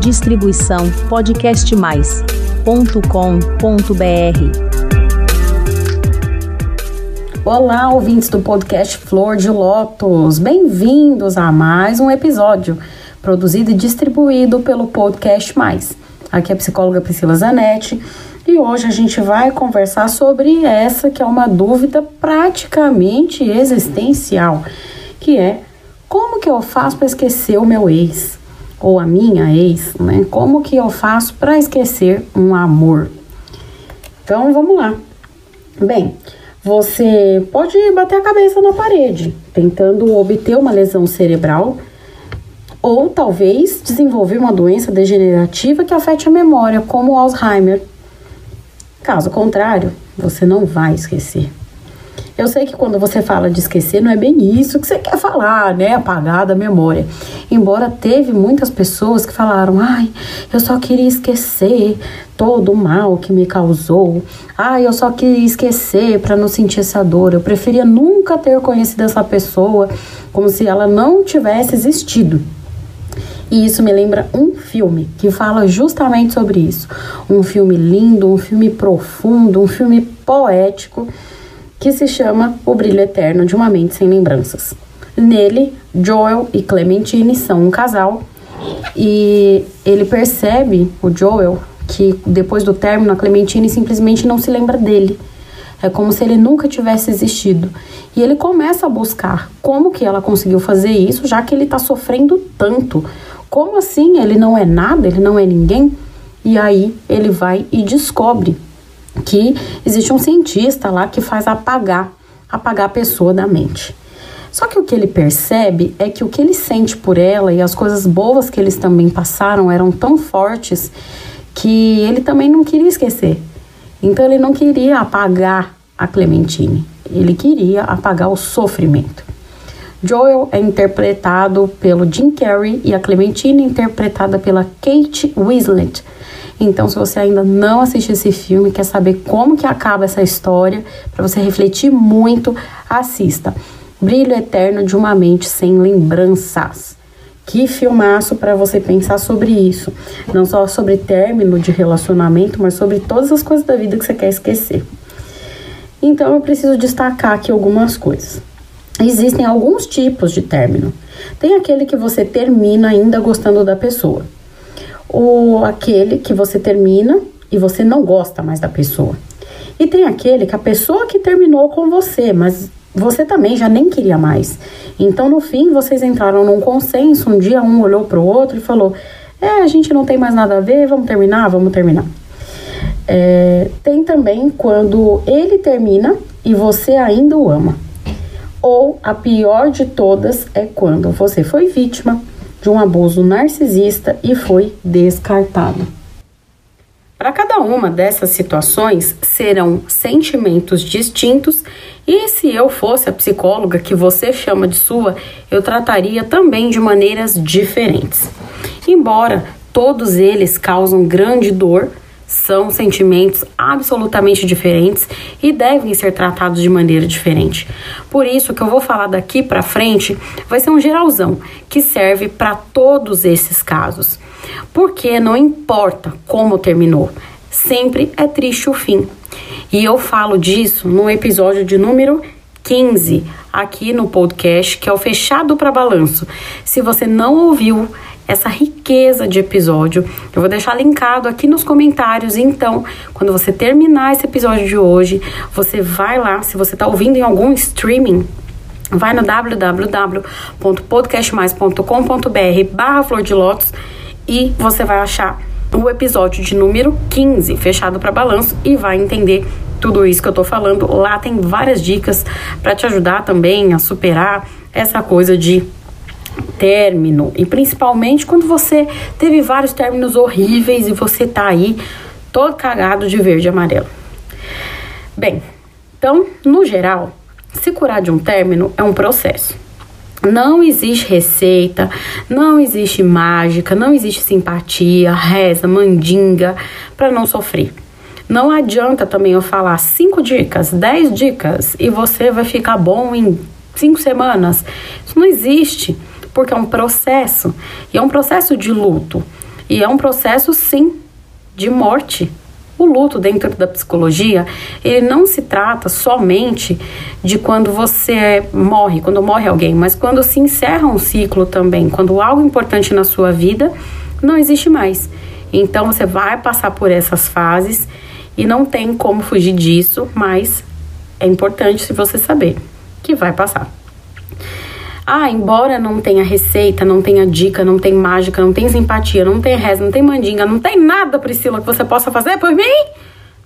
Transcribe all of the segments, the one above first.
Distribuição podcastmais.com.br. Olá, ouvintes do podcast Flor de Lótus. Bem-vindos a mais um episódio produzido e distribuído pelo Podcast Mais. Aqui é a psicóloga Priscila Zanetti e hoje a gente vai conversar sobre essa que é uma dúvida praticamente existencial, que é como que eu faço para esquecer o meu ex ou a minha ex, né? Como que eu faço para esquecer um amor? Então vamos lá. Bem, você pode bater a cabeça na parede, tentando obter uma lesão cerebral ou talvez desenvolver uma doença degenerativa que afete a memória, como o Alzheimer. Caso contrário, você não vai esquecer. Eu sei que quando você fala de esquecer, não é bem isso que você quer falar, né? Apagar da memória. Embora teve muitas pessoas que falaram: ai, eu só queria esquecer todo o mal que me causou. Ai, eu só queria esquecer para não sentir essa dor. Eu preferia nunca ter conhecido essa pessoa, como se ela não tivesse existido. E isso me lembra um filme que fala justamente sobre isso. Um filme lindo, um filme profundo, um filme poético que se chama O Brilho Eterno de uma Mente Sem Lembranças. Nele, Joel e Clementine são um casal e ele percebe, o Joel, que depois do término a Clementine simplesmente não se lembra dele. É como se ele nunca tivesse existido. E ele começa a buscar como que ela conseguiu fazer isso, já que ele está sofrendo tanto. Como assim? Ele não é nada, ele não é ninguém? E aí ele vai e descobre que existe um cientista lá que faz apagar, apagar a pessoa da mente. Só que o que ele percebe é que o que ele sente por ela e as coisas boas que eles também passaram eram tão fortes que ele também não queria esquecer. Então ele não queria apagar a Clementine, ele queria apagar o sofrimento. Joel é interpretado pelo Jim Carrey e a Clementine interpretada pela Kate Winslet. Então, se você ainda não assistiu esse filme, quer saber como que acaba essa história, para você refletir muito, assista. Brilho Eterno de uma Mente Sem Lembranças. Que filmaço para você pensar sobre isso. Não só sobre término de relacionamento, mas sobre todas as coisas da vida que você quer esquecer. Então, eu preciso destacar aqui algumas coisas. Existem alguns tipos de término. Tem aquele que você termina ainda gostando da pessoa. Ou aquele que você termina e você não gosta mais da pessoa. E tem aquele que a pessoa que terminou com você, mas você também já nem queria mais. Então, no fim, vocês entraram num consenso. Um dia um olhou para o outro e falou: É, a gente não tem mais nada a ver, vamos terminar, vamos terminar. É, tem também quando ele termina e você ainda o ama. Ou a pior de todas é quando você foi vítima de um abuso narcisista e foi descartado. Para cada uma dessas situações serão sentimentos distintos, e se eu fosse a psicóloga que você chama de sua, eu trataria também de maneiras diferentes. Embora todos eles causam grande dor, são sentimentos absolutamente diferentes e devem ser tratados de maneira diferente. Por isso que eu vou falar daqui para frente vai ser um geralzão que serve para todos esses casos. Porque não importa como terminou, sempre é triste o fim. E eu falo disso no episódio de número 15 aqui no podcast, que é o Fechado para Balanço. Se você não ouviu, essa riqueza de episódio. Eu vou deixar linkado aqui nos comentários. Então, quando você terminar esse episódio de hoje, você vai lá, se você está ouvindo em algum streaming, vai no www.podcastmais.com.br barra flor de lótus e você vai achar o episódio de número 15, fechado para balanço, e vai entender tudo isso que eu tô falando. Lá tem várias dicas para te ajudar também a superar essa coisa de término e principalmente quando você teve vários términos horríveis e você tá aí todo cagado de verde e amarelo. Bem, então, no geral, se curar de um término é um processo. Não existe receita, não existe mágica, não existe simpatia, reza, mandinga para não sofrer. Não adianta também eu falar cinco dicas, dez dicas e você vai ficar bom em cinco semanas. Isso não existe porque é um processo e é um processo de luto. E é um processo, sim, de morte. O luto dentro da psicologia, ele não se trata somente de quando você morre, quando morre alguém, mas quando se encerra um ciclo também, quando algo importante na sua vida não existe mais. Então você vai passar por essas fases e não tem como fugir disso, mas é importante se você saber que vai passar. Ah, embora não tenha receita, não tenha dica, não tem mágica, não tem simpatia, não tem reza, não tem mandinga, não tem nada, Priscila, que você possa fazer por mim?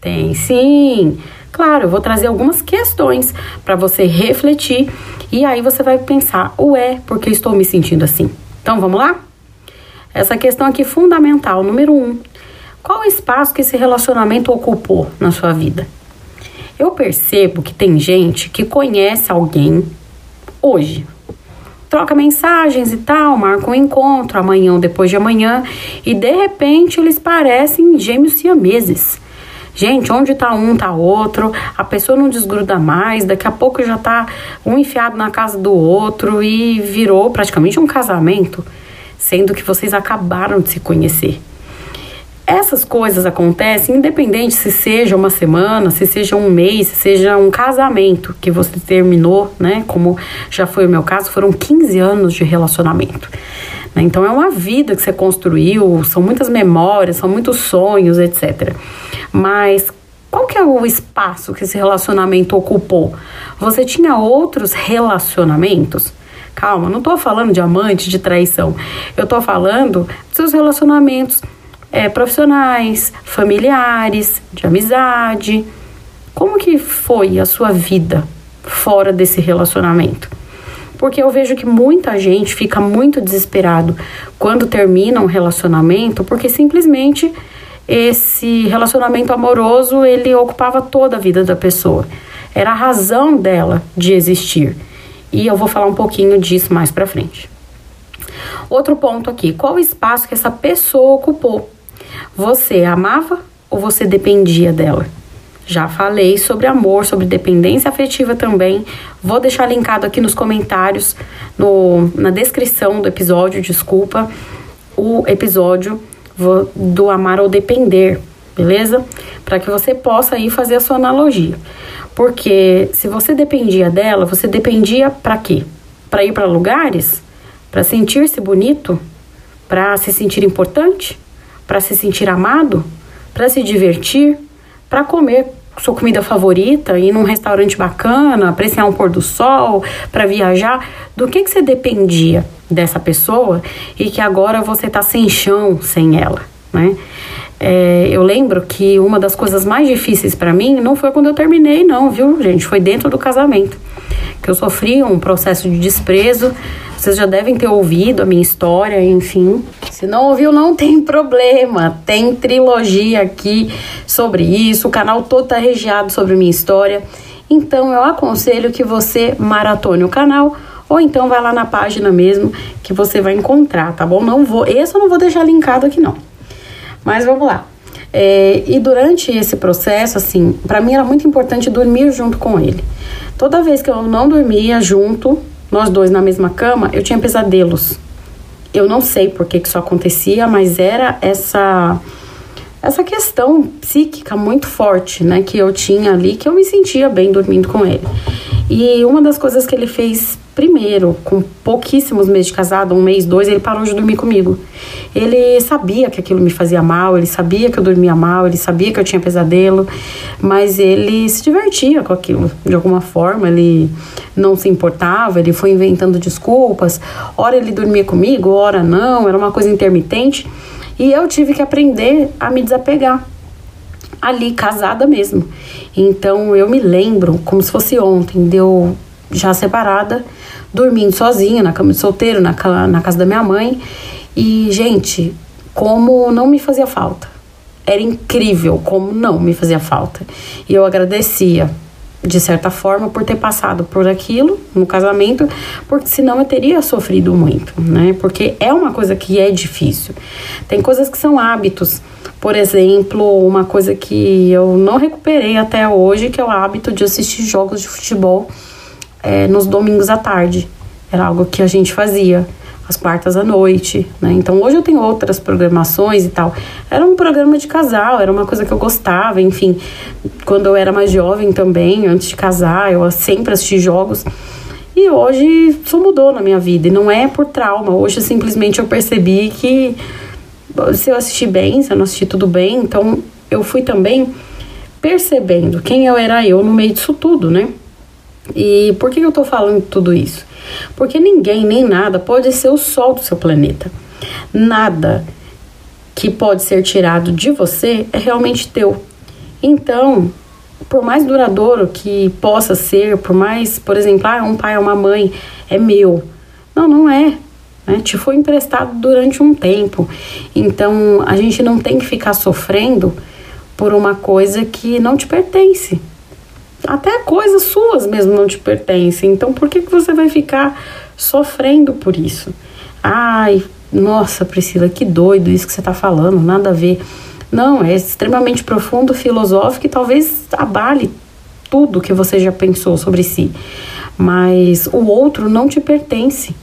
Tem sim. Claro, eu vou trazer algumas questões para você refletir e aí você vai pensar, ué, por que estou me sentindo assim? Então vamos lá? Essa questão aqui fundamental, número um. Qual o espaço que esse relacionamento ocupou na sua vida? Eu percebo que tem gente que conhece alguém hoje, troca mensagens e tal, marca um encontro amanhã ou depois de amanhã e de repente eles parecem gêmeos siameses. Gente, onde tá um, tá outro, a pessoa não desgruda mais, daqui a pouco já tá um enfiado na casa do outro e virou praticamente um casamento, sendo que vocês acabaram de se conhecer. Essas coisas acontecem independente se seja uma semana, se seja um mês, se seja um casamento que você terminou, né? Como já foi o meu caso, foram 15 anos de relacionamento. Né? Então é uma vida que você construiu, são muitas memórias, são muitos sonhos, etc. Mas qual que é o espaço que esse relacionamento ocupou? Você tinha outros relacionamentos? Calma, não estou falando de amante, de traição. Eu estou falando dos seus relacionamentos é, profissionais, familiares, de amizade. Como que foi a sua vida fora desse relacionamento? Porque eu vejo que muita gente fica muito desesperado quando termina um relacionamento, porque simplesmente esse relacionamento amoroso ele ocupava toda a vida da pessoa. Era a razão dela de existir. E eu vou falar um pouquinho disso mais para frente. Outro ponto aqui, qual o espaço que essa pessoa ocupou você amava ou você dependia dela? Já falei sobre amor, sobre dependência afetiva também. Vou deixar linkado aqui nos comentários, no, na descrição do episódio, desculpa, o episódio do amar ou depender, beleza? Para que você possa aí fazer a sua analogia. Porque se você dependia dela, você dependia para quê? Para ir para lugares? Para sentir-se bonito? Para se sentir importante? Para se sentir amado, para se divertir, para comer sua comida favorita, ir num restaurante bacana, apreciar um pôr do sol, para viajar, do que que você dependia dessa pessoa e que agora você tá sem chão sem ela, né? É, eu lembro que uma das coisas mais difíceis para mim não foi quando eu terminei, não, viu, gente? Foi dentro do casamento. Que eu sofri um processo de desprezo. Vocês já devem ter ouvido a minha história, enfim. Se não ouviu, não tem problema. Tem trilogia aqui sobre isso. O canal todo tá regiado sobre minha história. Então eu aconselho que você maratone o canal ou então vai lá na página mesmo que você vai encontrar, tá bom? Não vou, esse eu não vou deixar linkado aqui não. Mas vamos lá. É, e durante esse processo, assim, para mim era muito importante dormir junto com ele. Toda vez que eu não dormia junto, nós dois na mesma cama, eu tinha pesadelos. Eu não sei por que, que isso acontecia, mas era essa essa questão psíquica muito forte, né, que eu tinha ali, que eu me sentia bem dormindo com ele. E uma das coisas que ele fez primeiro, com pouquíssimos meses de casado, um mês, dois, ele parou de dormir comigo. Ele sabia que aquilo me fazia mal, ele sabia que eu dormia mal, ele sabia que eu tinha pesadelo, mas ele se divertia com aquilo, de alguma forma, ele não se importava, ele foi inventando desculpas. Ora ele dormia comigo, ora não, era uma coisa intermitente. E eu tive que aprender a me desapegar. Ali, casada mesmo. Então eu me lembro, como se fosse ontem, deu já separada, dormindo sozinha na cama de solteiro, na, na casa da minha mãe. E, gente, como não me fazia falta. Era incrível como não me fazia falta. E eu agradecia de certa forma, por ter passado por aquilo no casamento, porque senão eu teria sofrido muito, né? Porque é uma coisa que é difícil. Tem coisas que são hábitos. Por exemplo, uma coisa que eu não recuperei até hoje, que é o hábito de assistir jogos de futebol é, nos domingos à tarde. Era algo que a gente fazia. às quartas à noite, né? Então hoje eu tenho outras programações e tal. Era um programa de casal, era uma coisa que eu gostava, enfim. Quando eu era mais jovem também, antes de casar, eu sempre assisti jogos. E hoje isso mudou na minha vida. E não é por trauma. Hoje simplesmente eu percebi que se eu assisti bem, se eu não assisti tudo bem, então eu fui também percebendo quem eu era eu no meio disso tudo, né? E por que eu tô falando tudo isso? Porque ninguém nem nada pode ser o sol do seu planeta. Nada que pode ser tirado de você é realmente teu. Então, por mais duradouro que possa ser, por mais, por exemplo, ah, um pai ou uma mãe é meu. Não, não é. Né? Te foi emprestado durante um tempo. Então, a gente não tem que ficar sofrendo por uma coisa que não te pertence até coisas suas mesmo não te pertencem. Então, por que, que você vai ficar sofrendo por isso? Ai, nossa, Priscila, que doido isso que você está falando, nada a ver. Não, é extremamente profundo, filosófico e talvez abale tudo que você já pensou sobre si. Mas o outro não te pertence.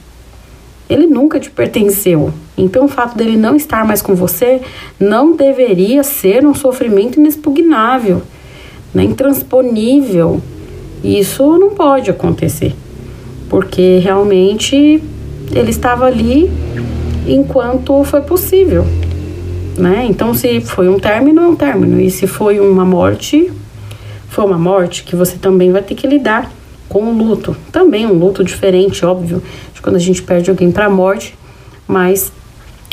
Ele nunca te pertenceu. Então, o fato dele não estar mais com você não deveria ser um sofrimento inexpugnável né, intransponível. Isso não pode acontecer, porque realmente ele estava ali enquanto foi possível. Né? Então, se foi um término, é um término. E se foi uma morte, foi uma morte que você também vai ter que lidar com o luto. Também um luto diferente, óbvio, de quando a gente perde alguém para a morte, mas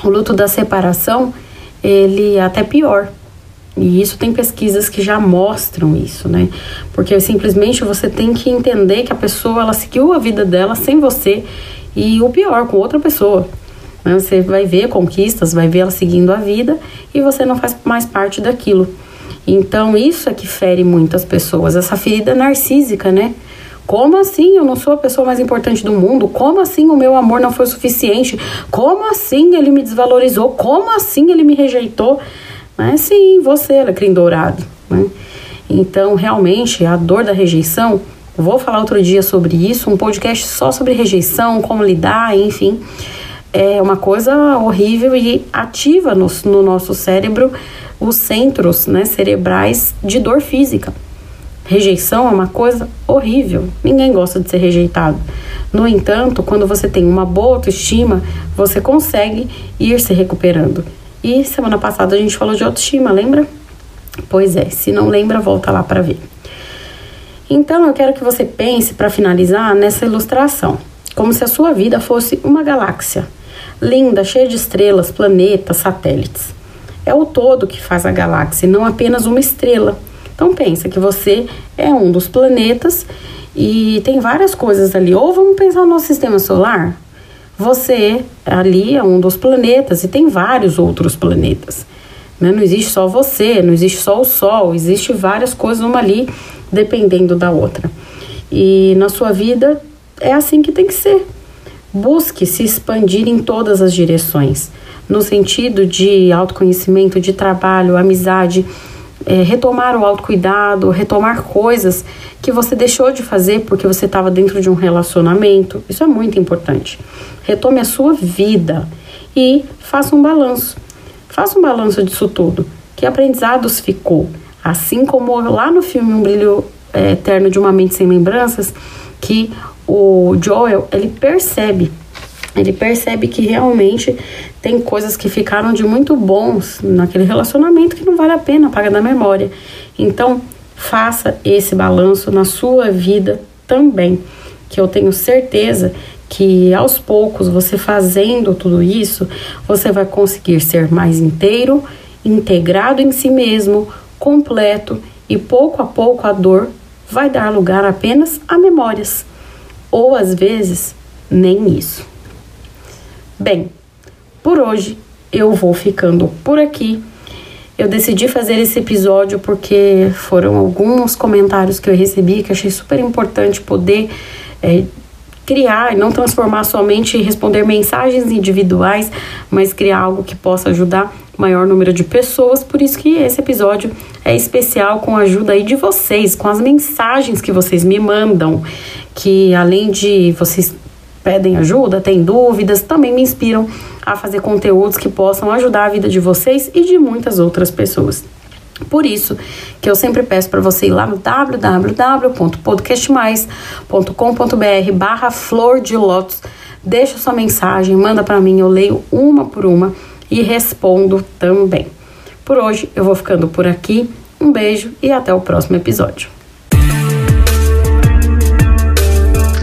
o luto da separação, ele é até pior, e isso tem pesquisas que já mostram isso, né? Porque simplesmente você tem que entender que a pessoa ela seguiu a vida dela sem você e o pior com outra pessoa. Né? Você vai ver conquistas, vai ver ela seguindo a vida e você não faz mais parte daquilo. Então isso é que fere muitas pessoas, essa ferida narcísica, né? Como assim eu não sou a pessoa mais importante do mundo? Como assim o meu amor não foi suficiente? Como assim ele me desvalorizou? Como assim ele me rejeitou? Né? Sim, você, alecrim dourado. Né? Então, realmente, a dor da rejeição, vou falar outro dia sobre isso, um podcast só sobre rejeição, como lidar, enfim. É uma coisa horrível e ativa no, no nosso cérebro os centros né, cerebrais de dor física. Rejeição é uma coisa horrível, ninguém gosta de ser rejeitado. No entanto, quando você tem uma boa autoestima, você consegue ir se recuperando. E semana passada a gente falou de autoestima, lembra? Pois é, se não lembra, volta lá para ver. Então eu quero que você pense para finalizar nessa ilustração, como se a sua vida fosse uma galáxia, linda, cheia de estrelas, planetas, satélites. É o todo que faz a galáxia, não apenas uma estrela. Então pensa que você é um dos planetas e tem várias coisas ali. Ou vamos pensar no nosso sistema solar, você ali é um dos planetas e tem vários outros planetas. Né? Não existe só você, não existe só o Sol, existe várias coisas uma ali dependendo da outra. E na sua vida é assim que tem que ser. Busque se expandir em todas as direções, no sentido de autoconhecimento, de trabalho, amizade, é, retomar o autocuidado, retomar coisas que você deixou de fazer porque você estava dentro de um relacionamento. Isso é muito importante. Retome a sua vida e faça um balanço. Faça um balanço disso tudo. Que aprendizados ficou? Assim como lá no filme Um Brilho é, Eterno de uma Mente Sem Lembranças, que o Joel ele percebe ele percebe que realmente tem coisas que ficaram de muito bons naquele relacionamento que não vale a pena apagar da memória. Então, faça esse balanço na sua vida também, que eu tenho certeza que aos poucos você fazendo tudo isso, você vai conseguir ser mais inteiro, integrado em si mesmo, completo e pouco a pouco a dor vai dar lugar apenas a memórias, ou às vezes nem isso. Bem, por hoje eu vou ficando por aqui. Eu decidi fazer esse episódio porque foram alguns comentários que eu recebi que achei super importante poder é, criar e não transformar somente em responder mensagens individuais, mas criar algo que possa ajudar maior número de pessoas. Por isso que esse episódio é especial com a ajuda aí de vocês, com as mensagens que vocês me mandam, que além de vocês pedem ajuda, têm dúvidas, também me inspiram a fazer conteúdos que possam ajudar a vida de vocês e de muitas outras pessoas. Por isso que eu sempre peço para você ir lá no www.podcastmais.com.br barra flor de lótus, deixa sua mensagem, manda para mim, eu leio uma por uma e respondo também. Por hoje eu vou ficando por aqui, um beijo e até o próximo episódio.